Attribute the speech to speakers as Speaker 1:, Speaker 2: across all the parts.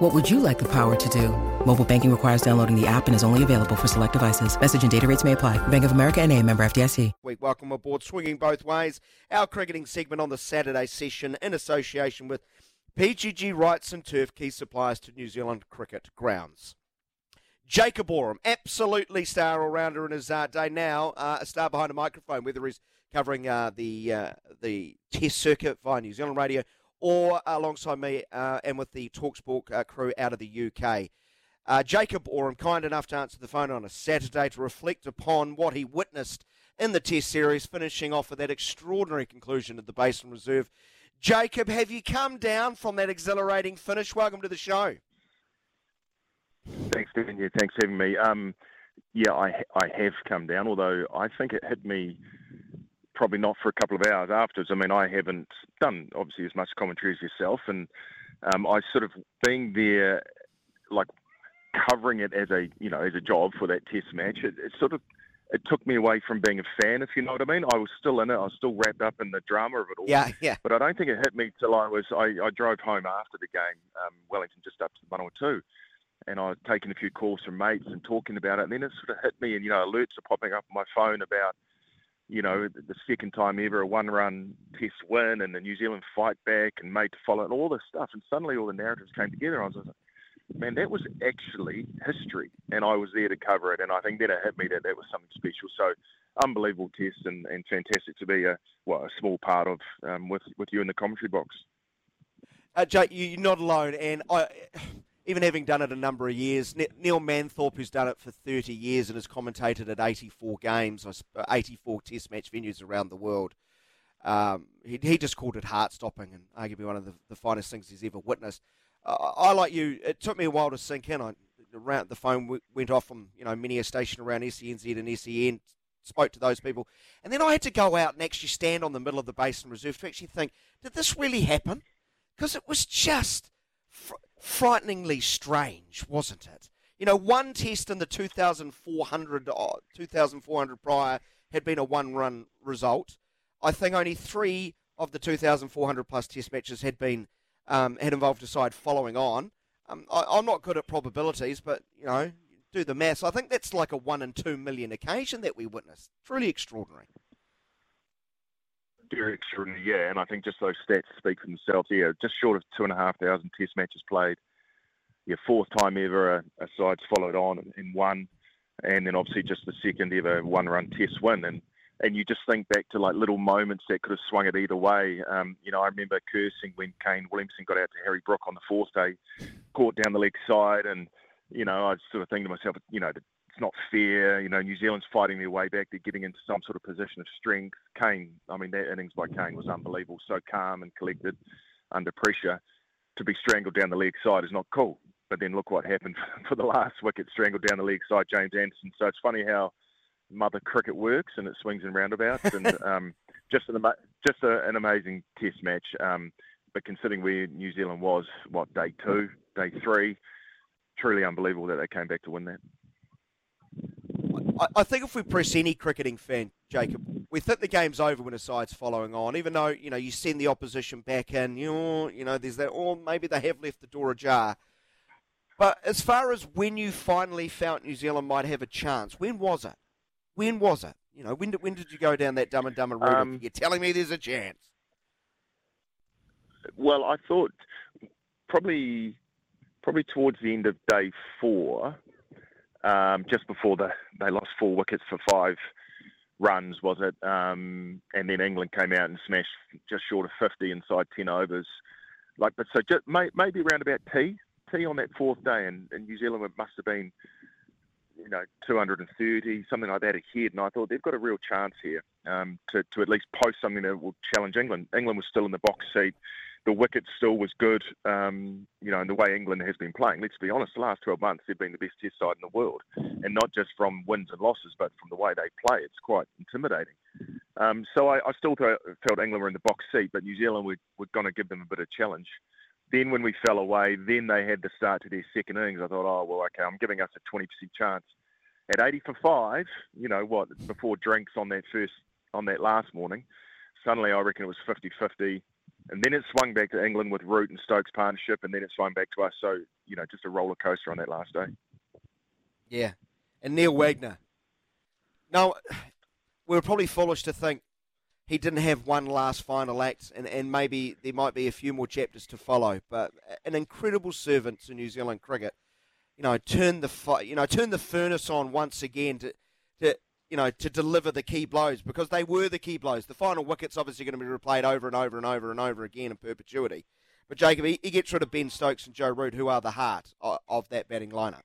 Speaker 1: What would you like the power to do? Mobile banking requires downloading the app and is only available for select devices. Message and data rates may apply. Bank of America and a member FDIC.
Speaker 2: Welcome aboard Swinging Both Ways, our cricketing segment on the Saturday session in association with PGG Wrightson Turf, key suppliers to New Zealand cricket grounds. Jacob Oram, absolutely star all-rounder in his uh, day now, uh, a star behind a microphone, whether he's covering uh, the uh, the Test circuit via New Zealand radio or alongside me uh, and with the Talksport uh, crew out of the UK. Jacob Oram, kind enough to answer the phone on a Saturday to reflect upon what he witnessed in the Test series, finishing off with that extraordinary conclusion at the Basin Reserve. Jacob, have you come down from that exhilarating finish? Welcome to the show.
Speaker 3: Thanks, Stephen. Yeah, thanks for having me. Um, yeah, I I have come down, although I think it hit me probably not for a couple of hours afterwards. I mean, I haven't done obviously as much commentary as yourself, and um, I sort of being there, like covering it as a you know as a job for that Test match. It, it sort of it took me away from being a fan, if you know what I mean. I was still in it. I was still wrapped up in the drama of it all.
Speaker 2: Yeah, yeah.
Speaker 3: But I don't think it hit me till I was. I, I drove home after the game, um, Wellington, just up to one or two, and I was taking a few calls from mates and talking about it. And then it sort of hit me, and you know, alerts are popping up on my phone about, you know, the second time ever a one-run Test win and the New Zealand fight back and made to follow and all this stuff. And suddenly all the narratives came together. I was like, man, that was actually history, and I was there to cover it. And I think that it hit me that that was something special. So unbelievable test and, and fantastic to be a well a small part of um, with with you in the commentary box.
Speaker 2: Uh, Jake, you're not alone, and I even having done it a number of years, Neil Manthorp, who's done it for 30 years and has commentated at 84 games, uh, 84 test match venues around the world, um, he, he, just called it heart stopping and arguably one of the, the, finest things he's ever witnessed. Uh, I, like you, it took me a while to sink in. I, around, the phone went off from you know many a station around SENZ and SEN, spoke to those people, and then I had to go out and actually stand on the middle of the Basin Reserve to actually think, did this really happen? Because it was just fr- frighteningly strange, wasn't it? You know, one test in the 2,400, uh, 2,400 prior had been a one-run result. I think only three of the 2,400 plus test matches had been um, had involved a side following on. Um, I, am not good at probabilities, but you know, do the maths. I think that's like a one in two million occasion that we witnessed. Truly extraordinary
Speaker 3: very extraordinary, yeah. And I think just those stats speak for themselves. Yeah, just short of two and a half thousand Test matches played. Yeah, fourth time ever a, a side's followed on and, won, and then obviously just the second ever one-run Test win. And and you just think back to like little moments that could have swung it either way. Um, you know, I remember cursing when Kane Williamson got out to Harry Brook on the fourth day, caught down the leg side, and you know, I sort of thinking to myself, you know, not fair. You know, New Zealand's fighting their way back. They're getting into some sort of position of strength. Kane, I mean, that innings by Kane was unbelievable. So calm and collected under pressure. To be strangled down the leg side is not cool. But then look what happened for the last wicket, strangled down the leg side, James Anderson. So it's funny how mother cricket works and it swings and roundabouts. and um, just an just a, an amazing Test match. Um, but considering where New Zealand was, what day two, day three, truly unbelievable that they came back to win that.
Speaker 2: I, I think if we press any cricketing fan, Jacob, we think the game's over when a side's following on, even though you know you send the opposition back in. You know, you know, there's that, or maybe they have left the door ajar. But as far as when you finally felt New Zealand might have a chance, when was it? When was it? You know, when did when did you go down that dumb and dumber route? Um, you're telling me there's a chance.
Speaker 3: Well, I thought probably probably towards the end of day four, um, just before the, they lost four wickets for five runs, was it? Um, and then England came out and smashed just short of 50 inside 10 overs. Like, but so just, may, maybe around about T, T on that fourth day, and, and New Zealand must have been, you know, 230, something like that ahead. And I thought they've got a real chance here um, to, to at least post something that will challenge England. England was still in the box seat. The wicket still was good. Um, you know, and the way England has been playing. Let's be honest, the last 12 months they've been the best Test side in the world, and not just from wins and losses, but from the way they play. It's quite intimidating. Um, so I, I still th- felt England were in the box seat, but New Zealand were, were going to give them a bit of challenge. Then when we fell away, then they had the start to their second innings. I thought, oh well, okay, I'm giving us a 20% chance. At 80 for five, you know what? Before drinks on that first on that last morning, suddenly I reckon it was 50-50 and then it swung back to England with Root and Stokes partnership, and then it swung back to us. So you know, just a roller coaster on that last day.
Speaker 2: Yeah, and Neil Wagner. Now, we were probably foolish to think he didn't have one last final act, and, and maybe there might be a few more chapters to follow. But an incredible servant to New Zealand cricket. You know, turned the you know turn the furnace on once again to you know, to deliver the key blows because they were the key blows. The final wicket's obviously going to be replayed over and over and over and over again in perpetuity. But Jacob, he, he gets rid of Ben Stokes and Joe Root, who are the heart of, of that batting lineup.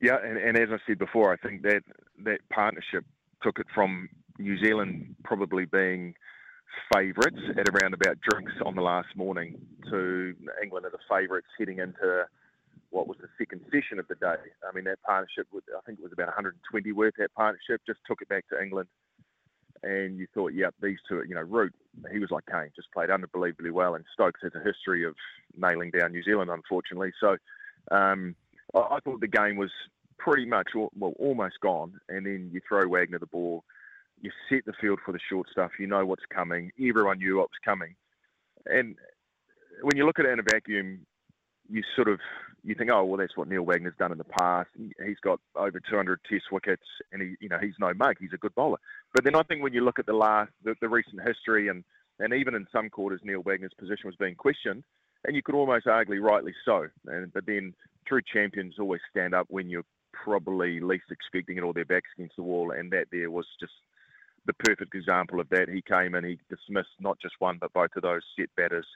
Speaker 3: Yeah, and, and as I said before, I think that that partnership took it from New Zealand probably being favourites at around about drinks on the last morning to England are the favourites heading into what was the second session of the day. I mean, that partnership, I think it was about 120 worth, that partnership, just took it back to England. And you thought, yep, these two, you know, Root, he was like Kane, just played unbelievably well. And Stokes has a history of nailing down New Zealand, unfortunately. So um, I, I thought the game was pretty much, well, almost gone. And then you throw Wagner the ball, you set the field for the short stuff, you know what's coming. Everyone knew what was coming. And when you look at it in a vacuum, you sort of you think, oh well, that's what Neil Wagner's done in the past. He's got over 200 Test wickets, and he, you know, he's no mug. He's a good bowler. But then I think when you look at the last, the, the recent history, and and even in some quarters, Neil Wagner's position was being questioned, and you could almost argue rightly so. And but then true champions always stand up when you're probably least expecting it, or their backs against the wall, and that there was just the perfect example of that. He came and he dismissed not just one but both of those set batters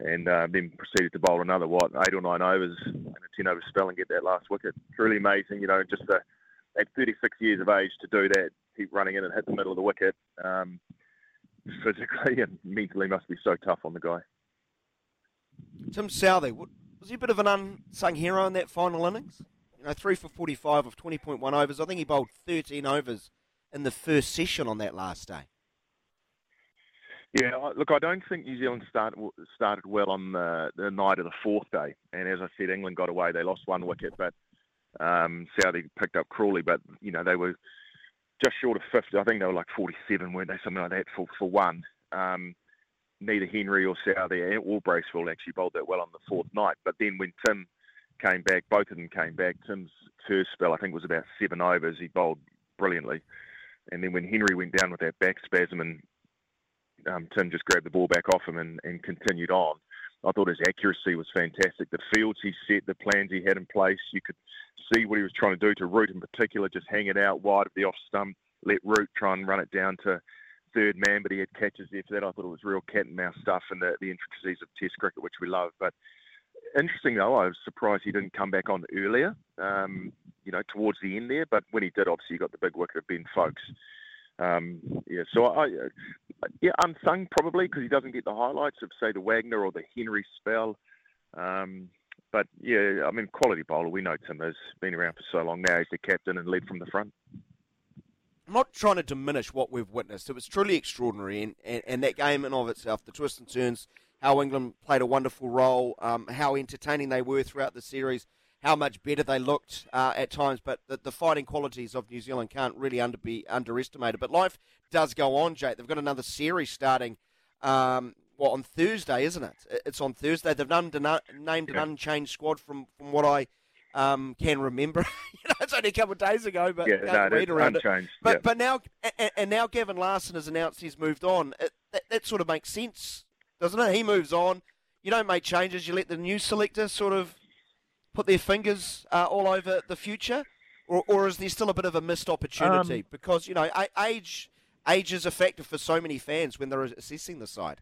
Speaker 3: and uh, then proceeded to bowl another what eight or nine overs and a ten over spell and get that last wicket. Truly amazing, you know, just at 36 years of age to do that, keep running in and hit the middle of the wicket. Um, physically and mentally must be so tough on the guy.
Speaker 2: Tim Southee, was he a bit of an unsung hero in that final innings? You know, three for 45 of 20.1 overs. I think he bowled 13 overs in the first session on that last day.
Speaker 3: Yeah, look, I don't think New Zealand started started well on the, the night of the fourth day, and as I said, England got away. They lost one wicket, but um, Southee picked up Crawley, but you know they were just short of 50. I think they were like 47, weren't they? Something like that for for one. Um, neither Henry or Southee or Bracewell actually bowled that well on the fourth night. But then when Tim came back, both of them came back. Tim's first spell, I think, was about seven overs. He bowled brilliantly. And then when Henry went down with that back spasm and um, Tim just grabbed the ball back off him and, and continued on. I thought his accuracy was fantastic. The fields he set, the plans he had in place, you could see what he was trying to do to Root in particular, just hang it out wide of the off stump, let Root try and run it down to third man, but he had catches there for that. I thought it was real cat and mouse stuff and the, the intricacies of Test cricket, which we love. But interesting though, I was surprised he didn't come back on earlier, um, you know, towards the end there. But when he did, obviously he got the big wicket of Ben Foakes. Um, yeah, so I, yeah, unsung probably because he doesn't get the highlights of say the Wagner or the Henry spell. Um, but yeah, I mean, quality bowler. We know Tim has been around for so long now. He's the captain and led from the front.
Speaker 2: I'm not trying to diminish what we've witnessed. It was truly extraordinary, and, and, and that game in of itself, the twists and turns, how England played a wonderful role, um, how entertaining they were throughout the series how much better they looked uh, at times, but the, the, fighting qualities of New Zealand can't really under, be underestimated. But life does go on, Jake. They've got another series starting, um, well, on Thursday, isn't it? It's on Thursday. They've named an, named an unchanged squad from, from what I um, can remember. you know, it's only a couple of days ago, but
Speaker 3: yeah, no, read around unchanged.
Speaker 2: it. But
Speaker 3: yeah.
Speaker 2: but now and, and, now Gavin Larsen has announced he's moved on. It, that, that sort of makes sense, doesn't it? He moves on. You don't make changes. You let the new selector sort of put their fingers uh, all over the future, or, or is there still a bit of a missed opportunity? Um, because you know, age age is a factor for so many fans when they're assessing the side.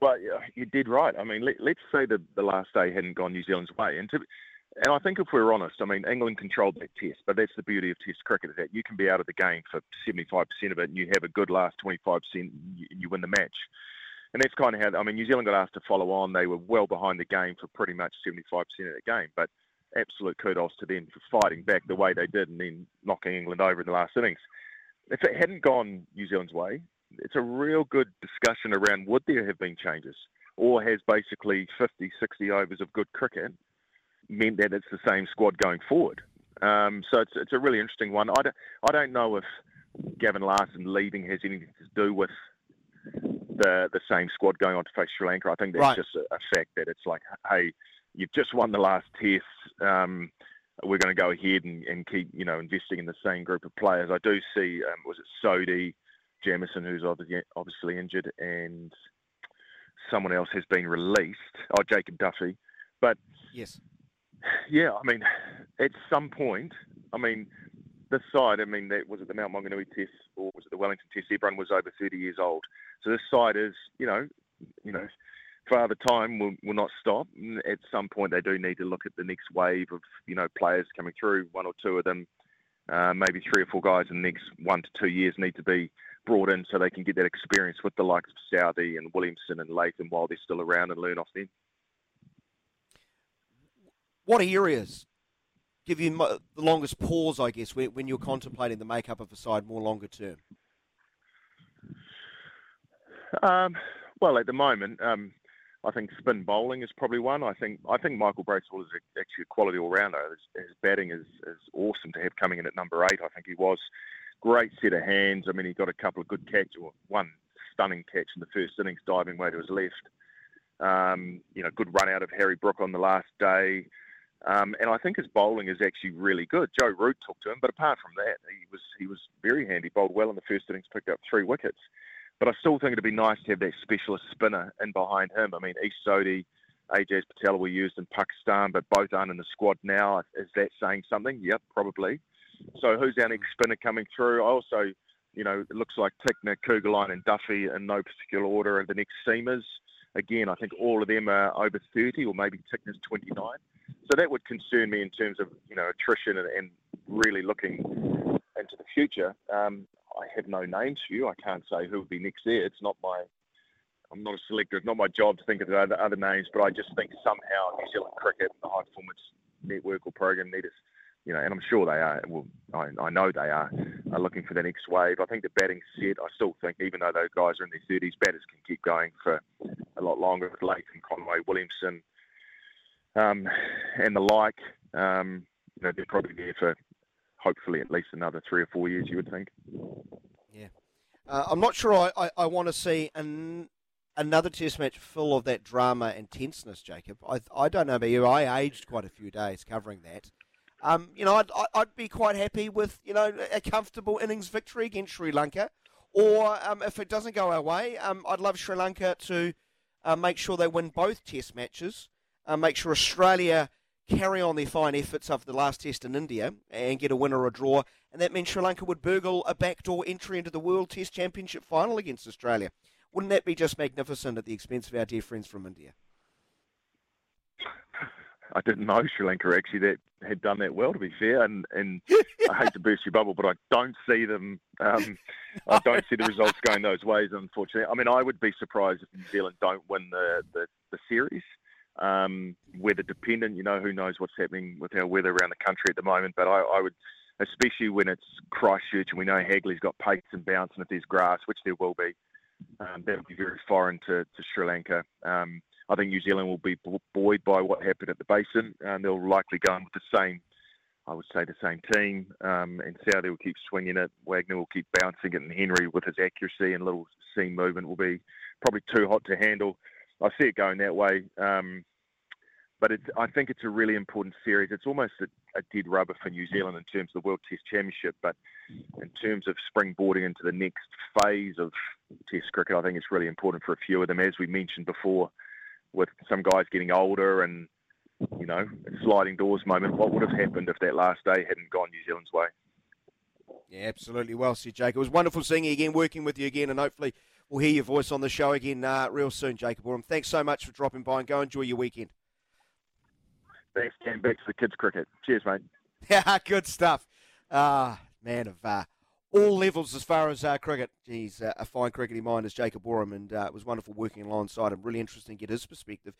Speaker 3: Well, you did right. I mean, let, us say that the last day hadn't gone New Zealand's way, and to, And I think if we're honest, I mean, England controlled that test, but that's the beauty of test cricket is that you can be out of the game for 75% of it and you have a good last 25% and you win the match. And that's kind of how, I mean, New Zealand got asked to follow on. They were well behind the game for pretty much 75% of the game, but absolute kudos to them for fighting back the way they did and then knocking England over in the last innings. If it hadn't gone New Zealand's way, it's a real good discussion around would there have been changes or has basically 50, 60 overs of good cricket meant that it's the same squad going forward. Um, so it's, it's a really interesting one. I don't, I don't know if Gavin Larsen leaving has anything to do with the the same squad going on to face Sri Lanka. I think that's right. just a, a, fact that it's like, hey, you've just won the last test. Um, we're going to go ahead and, and, keep, you know, investing in the same group of players. I do see, um, was it Sodhi, Jamieson, who's obviously, obviously injured, and someone else has been released. Oh, Jacob Duffy. But
Speaker 2: yes,
Speaker 3: yeah, I mean, at some point, I mean, the side, I mean, that was it the Mount Maunganui test or was it the Wellington test? Everyone was over 30 years old. So this side is, you know, you know, Father Time will, will not stop. At some point, they do need to look at the next wave of, you know, players coming through. One or two of them, uh, maybe three or four guys in the next one to two years need to be brought in so they can get that experience with the likes of Southee and Williamson and Latham while they're still around and learn off them.
Speaker 2: What areas give you the longest pause, I guess, when you're contemplating the makeup of a side more longer term?
Speaker 3: Um, well, at the moment, um, I think spin bowling is probably one. I think I think Michael Bracewell is actually a quality all rounder. His, his, batting is, is awesome to have coming in at number eight. I think he was great set of hands. I mean, he got a couple of good catches, one stunning catch in the first innings, diving way to his left. Um, you know, good run out of Harry Brook on the last day. Um, and I think his bowling is actually really good. Joe Root took to him, but apart from that, he was he was very handy. Bowled well in the first innings, picked up three wickets. But I still think it'd be nice to have that specialist spinner in behind him. I mean, Ish Sodhi, Ajaz Patel were used in Pakistan, but both aren't in the squad now. Is that saying something? Yep, probably. So who's our next spinner coming through? I also, you know, it looks like Tickner, Kuggeleijn, and Duffy in no particular order are the next seamers. Again, I think all of them are over 30, or maybe Tickner's 29. So that would concern me in terms of, you know, attrition and, and really looking into the future. Um, I have no names for you. I can't say who would be next there. It's not my. I'm not a selector. It's not my job to think of the other, other names, but I just think somehow New Zealand cricket, and the high performance network or program need us, you know, and I'm sure they are. Well, I, I know they are, are looking for the next wave. I think the batting set. I still think, even though those guys are in their 30s, batters can keep going for a lot longer. With and Conway, Williamson, um, and the like. Um, you know, they're probably there for hopefully at least another three or four years, you would think.
Speaker 2: Yeah. Uh, I'm not sure I, I, I want to see an, another test match full of that drama and tenseness, Jacob. I, I don't know about you. I aged quite a few days covering that. Um, you know, I'd, I'd be quite happy with, you know, a comfortable innings victory against Sri Lanka. Or um, if it doesn't go our way, um, I'd love Sri Lanka to uh, make sure they win both test matches, uh, make sure Australia carry on their fine efforts of the last test in India and get a win or a draw, and that means Sri Lanka would burgle a backdoor entry into the World Test Championship final against Australia. Wouldn't that be just magnificent at the expense of our dear friends from India?
Speaker 3: I didn't know Sri Lanka actually that had done that well. To be fair, and and I hate to burst your bubble, but I don't see them. Um, I don't see the results going those ways. Unfortunately, I mean, I would be surprised if New Zealand don't win the the, the series. Um, weather dependent, you know, who knows what's happening with our weather around the country at the moment. But I, I would, especially when it's Christchurch and we know Hagley's got pace and bounce, and if there's grass, which there will be, um, that would be very foreign to, to Sri Lanka. Um, I think New Zealand will be buoyed by what happened at the Basin, and they'll likely go in with the same, I would say, the same team. Um, and Southee will keep swinging it. Wagner will keep bouncing it, and Henry with his accuracy and little seam movement will be probably too hot to handle. I see it going that way. Um, but I think it's a really important series. It's almost a, a, dead rubber for New Zealand in terms of the World Test Championship, but in terms of springboarding into the next phase of Test cricket, I think it's really important for a few of them, as we mentioned before, with some guys getting older and you know sliding doors moment. What would have happened if that last day hadn't gone New Zealand's way?
Speaker 2: Yeah, absolutely. Well said, Jake. It was wonderful seeing you again, working with you again, and hopefully we'll hear your voice on the show again uh, real soon, Jacob Oram. Thanks so much for dropping by and go enjoy your weekend.
Speaker 3: Thanks, Ken. Back to the kids' cricket. Cheers, mate.
Speaker 2: Yeah, good stuff. Uh, man of uh, all levels as far as uh, cricket. He's uh, a fine cricketing mind as Jacob Oram, and uh, it was wonderful working alongside him. Really interesting to get his perspective.